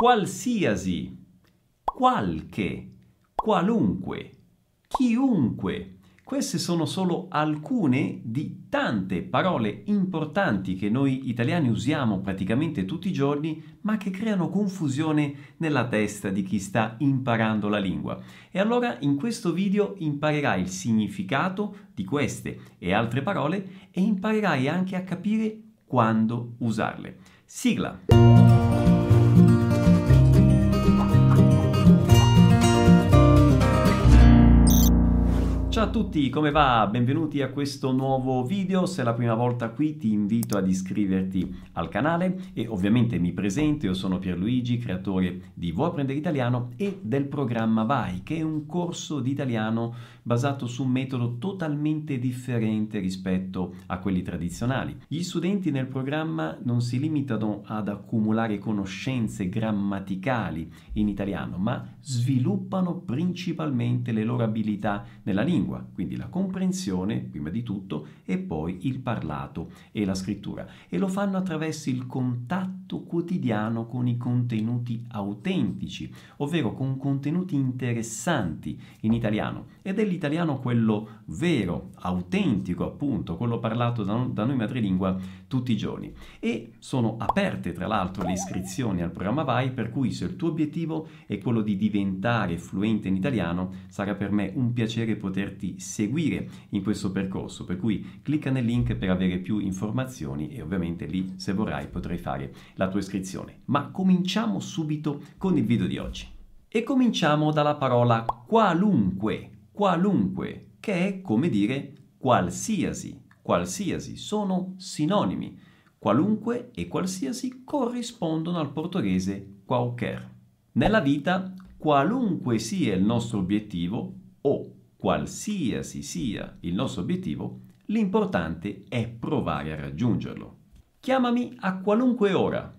qualsiasi, qualche, qualunque, chiunque. Queste sono solo alcune di tante parole importanti che noi italiani usiamo praticamente tutti i giorni, ma che creano confusione nella testa di chi sta imparando la lingua. E allora in questo video imparerai il significato di queste e altre parole e imparerai anche a capire quando usarle. Sigla! Ciao a tutti, come va? Benvenuti a questo nuovo video. Se è la prima volta qui ti invito ad iscriverti al canale e ovviamente mi presento, io sono Pierluigi, creatore di Vuoi apprendere italiano e del programma Vai, che è un corso di italiano basato su un metodo totalmente differente rispetto a quelli tradizionali. Gli studenti nel programma non si limitano ad accumulare conoscenze grammaticali in italiano, ma sviluppano principalmente le loro abilità nella lingua quindi la comprensione prima di tutto e poi il parlato e la scrittura e lo fanno attraverso il contatto quotidiano con i contenuti autentici, ovvero con contenuti interessanti in italiano ed è l'italiano quello vero, autentico appunto, quello parlato da, da noi madrelingua tutti i giorni e sono aperte tra l'altro le iscrizioni al programma Vai per cui se il tuo obiettivo è quello di diventare fluente in italiano sarà per me un piacere poterti poterti seguire in questo percorso, per cui clicca nel link per avere più informazioni e ovviamente lì se vorrai potrai fare la tua iscrizione. Ma cominciamo subito con il video di oggi. E cominciamo dalla parola qualunque, qualunque, che è come dire qualsiasi, qualsiasi, sono sinonimi. Qualunque e qualsiasi corrispondono al portoghese qualquer. Nella vita, qualunque sia il nostro obiettivo o qualsiasi sia il nostro obiettivo, l'importante è provare a raggiungerlo. Chiamami a qualunque ora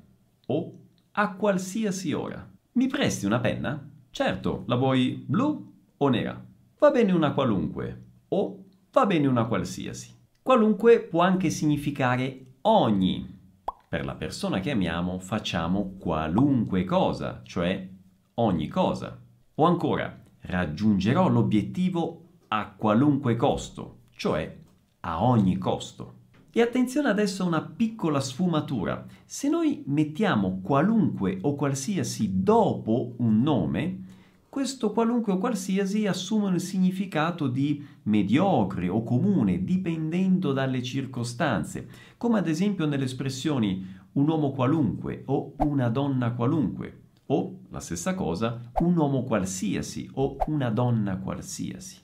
o a qualsiasi ora. Mi presti una penna? Certo, la vuoi blu o nera? Va bene una qualunque o va bene una qualsiasi. Qualunque può anche significare ogni. Per la persona che amiamo facciamo qualunque cosa, cioè ogni cosa. O ancora, raggiungerò l'obiettivo a qualunque costo, cioè a ogni costo. E attenzione adesso a una piccola sfumatura. Se noi mettiamo qualunque o qualsiasi dopo un nome, questo qualunque o qualsiasi assume il significato di mediocre o comune, dipendendo dalle circostanze, come ad esempio nelle espressioni un uomo qualunque o una donna qualunque o, la stessa cosa, un uomo qualsiasi o una donna qualsiasi.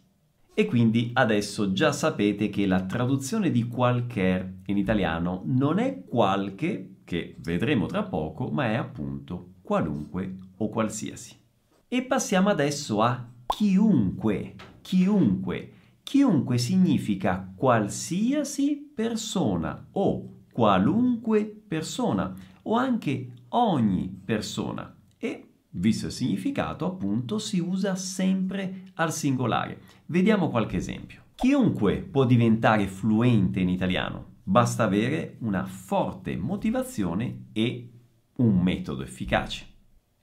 E quindi adesso già sapete che la traduzione di qualcher in italiano non è qualche, che vedremo tra poco, ma è appunto qualunque o qualsiasi. E passiamo adesso a chiunque. Chiunque. Chiunque significa qualsiasi persona o qualunque persona o anche ogni persona e, visto il significato, appunto, si usa sempre al singolare. Vediamo qualche esempio. Chiunque può diventare fluente in italiano, basta avere una forte motivazione e un metodo efficace.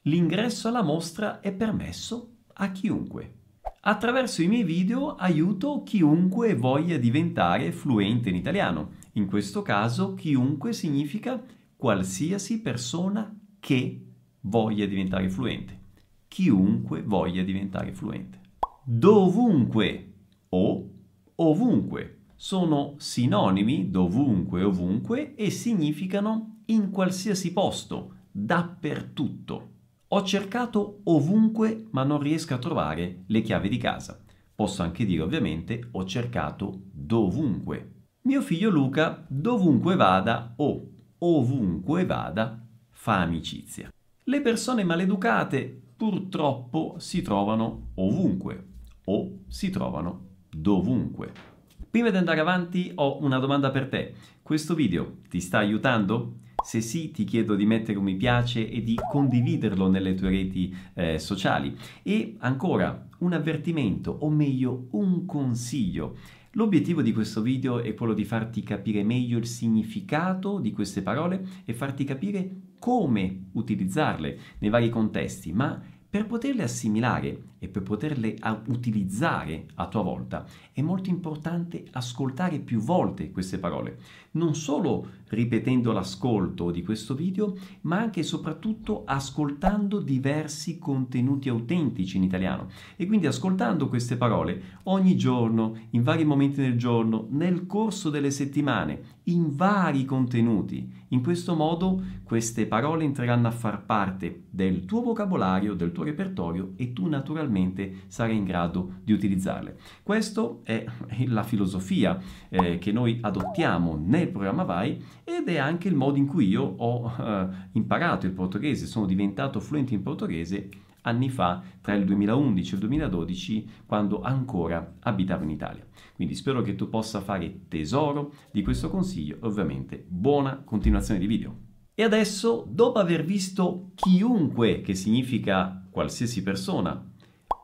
L'ingresso alla mostra è permesso a chiunque. Attraverso i miei video aiuto chiunque voglia diventare fluente in italiano. In questo caso chiunque significa qualsiasi persona che voglia diventare fluente. Chiunque voglia diventare fluente. Dovunque o ovunque sono sinonimi dovunque ovunque e significano in qualsiasi posto, dappertutto. Ho cercato ovunque ma non riesco a trovare le chiavi di casa. Posso anche dire ovviamente ho cercato dovunque. Mio figlio Luca dovunque vada o ovunque vada fa amicizia. Le persone maleducate purtroppo si trovano ovunque o si trovano dovunque. Prima di andare avanti ho una domanda per te. Questo video ti sta aiutando? Se sì, ti chiedo di mettere un mi piace e di condividerlo nelle tue reti eh, sociali. E ancora un avvertimento, o meglio un consiglio. L'obiettivo di questo video è quello di farti capire meglio il significato di queste parole e farti capire come utilizzarle nei vari contesti, ma per poterle assimilare e per poterle utilizzare a tua volta è molto importante ascoltare più volte queste parole, non solo ripetendo l'ascolto di questo video, ma anche e soprattutto ascoltando diversi contenuti autentici in italiano e quindi ascoltando queste parole ogni giorno, in vari momenti del giorno, nel corso delle settimane, in vari contenuti. In questo modo queste parole entreranno a far parte del tuo vocabolario, del tuo repertorio e tu naturalmente sarai in grado di utilizzarle. Questa è la filosofia eh, che noi adottiamo nel programma Vai ed è anche il modo in cui io ho eh, imparato il portoghese, sono diventato fluente in portoghese anni fa, tra il 2011 e il 2012, quando ancora abitavo in Italia. Quindi spero che tu possa fare tesoro di questo consiglio e ovviamente buona continuazione di video. E adesso, dopo aver visto chiunque, che significa qualsiasi persona,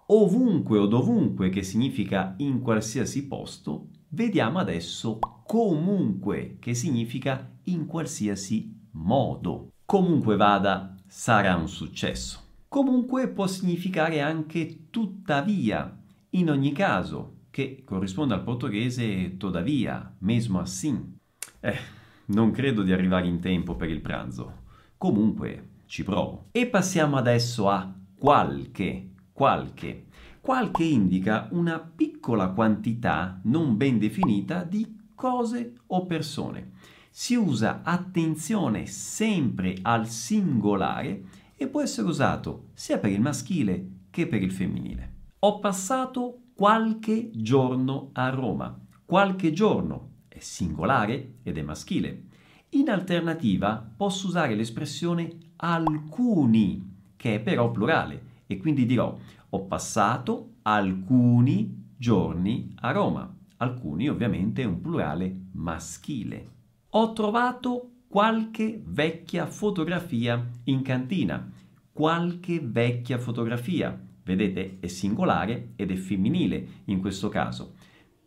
ovunque o dovunque, che significa in qualsiasi posto, vediamo adesso comunque, che significa in qualsiasi modo. Comunque vada, sarà un successo. Comunque può significare anche tuttavia, in ogni caso, che corrisponde al portoghese todavia, mesmo assim. Eh, non credo di arrivare in tempo per il pranzo. Comunque, ci provo. E passiamo adesso a qualche, qualche. Qualche indica una piccola quantità non ben definita di cose o persone. Si usa attenzione sempre al singolare e può essere usato sia per il maschile che per il femminile. Ho passato qualche giorno a Roma. Qualche giorno è singolare ed è maschile. In alternativa posso usare l'espressione alcuni, che è però plurale, e quindi dirò ho passato alcuni giorni a Roma. Alcuni ovviamente è un plurale maschile. Ho trovato qualche vecchia fotografia in cantina. Qualche vecchia fotografia. Vedete, è singolare ed è femminile in questo caso.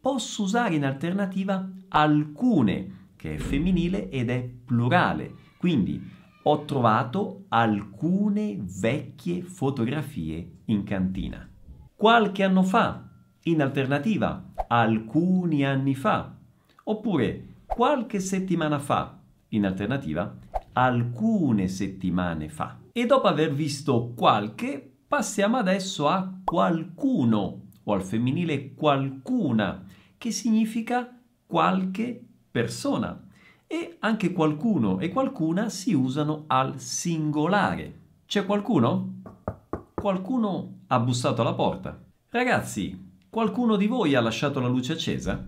Posso usare in alternativa alcune, che è femminile ed è plurale. Quindi ho trovato alcune vecchie fotografie in cantina. Qualche anno fa, in alternativa, alcuni anni fa, oppure qualche settimana fa, in alternativa, alcune settimane fa. E dopo aver visto qualche, passiamo adesso a qualcuno, o al femminile qualcuna, che significa qualche persona. E anche qualcuno e qualcuna si usano al singolare. C'è qualcuno? Qualcuno ha bussato alla porta. Ragazzi, Qualcuno di voi ha lasciato la luce accesa?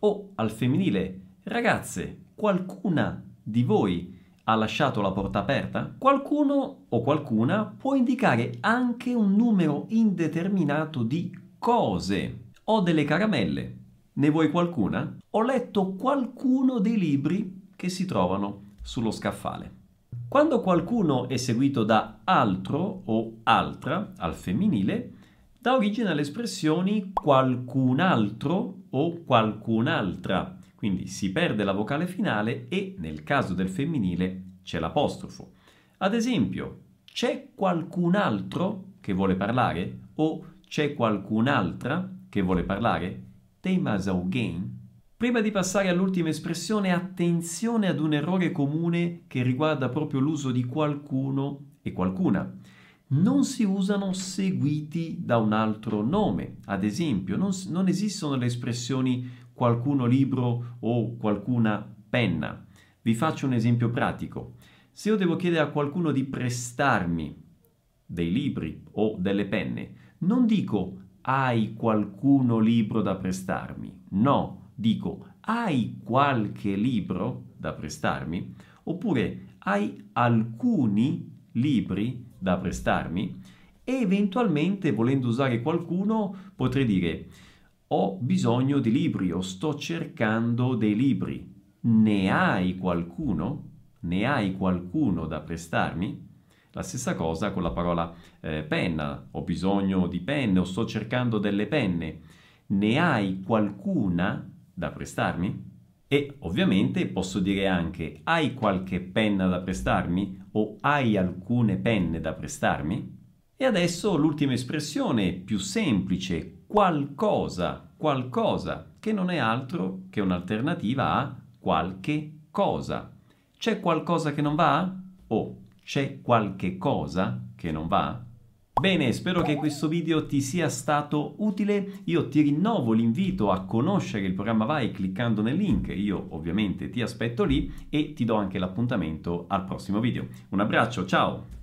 O al femminile, ragazze, qualcuna di voi ha lasciato la porta aperta? Qualcuno o qualcuna può indicare anche un numero indeterminato di cose. Ho delle caramelle. Ne vuoi qualcuna? Ho letto qualcuno dei libri che si trovano sullo scaffale. Quando qualcuno è seguito da altro o altra al femminile, dà origine alle espressioni qualcun altro o qualcun'altra. Quindi si perde la vocale finale e nel caso del femminile c'è l'apostrofo. Ad esempio, c'è qualcun altro che vuole parlare o c'è qualcun'altra che vuole parlare? Temas alguém? Prima di passare all'ultima espressione, attenzione ad un errore comune che riguarda proprio l'uso di qualcuno e qualcuna non si usano seguiti da un altro nome. Ad esempio, non, non esistono le espressioni qualcuno libro o qualcuna penna. Vi faccio un esempio pratico. Se io devo chiedere a qualcuno di prestarmi dei libri o delle penne, non dico hai qualcuno libro da prestarmi, no, dico hai qualche libro da prestarmi, oppure hai alcuni libri da prestarmi e eventualmente volendo usare qualcuno potrei dire ho bisogno di libri o sto cercando dei libri. Ne hai qualcuno? Ne hai qualcuno da prestarmi? La stessa cosa con la parola eh, penna. Ho bisogno di penne o sto cercando delle penne. Ne hai qualcuna da prestarmi? E ovviamente posso dire anche hai qualche penna da prestarmi o hai alcune penne da prestarmi? E adesso l'ultima espressione più semplice, qualcosa, qualcosa, che non è altro che un'alternativa a qualche cosa. C'è qualcosa che non va? O c'è qualche cosa che non va? Bene, spero che questo video ti sia stato utile. Io ti rinnovo l'invito a conoscere il programma Vai cliccando nel link. Io ovviamente ti aspetto lì e ti do anche l'appuntamento al prossimo video. Un abbraccio, ciao!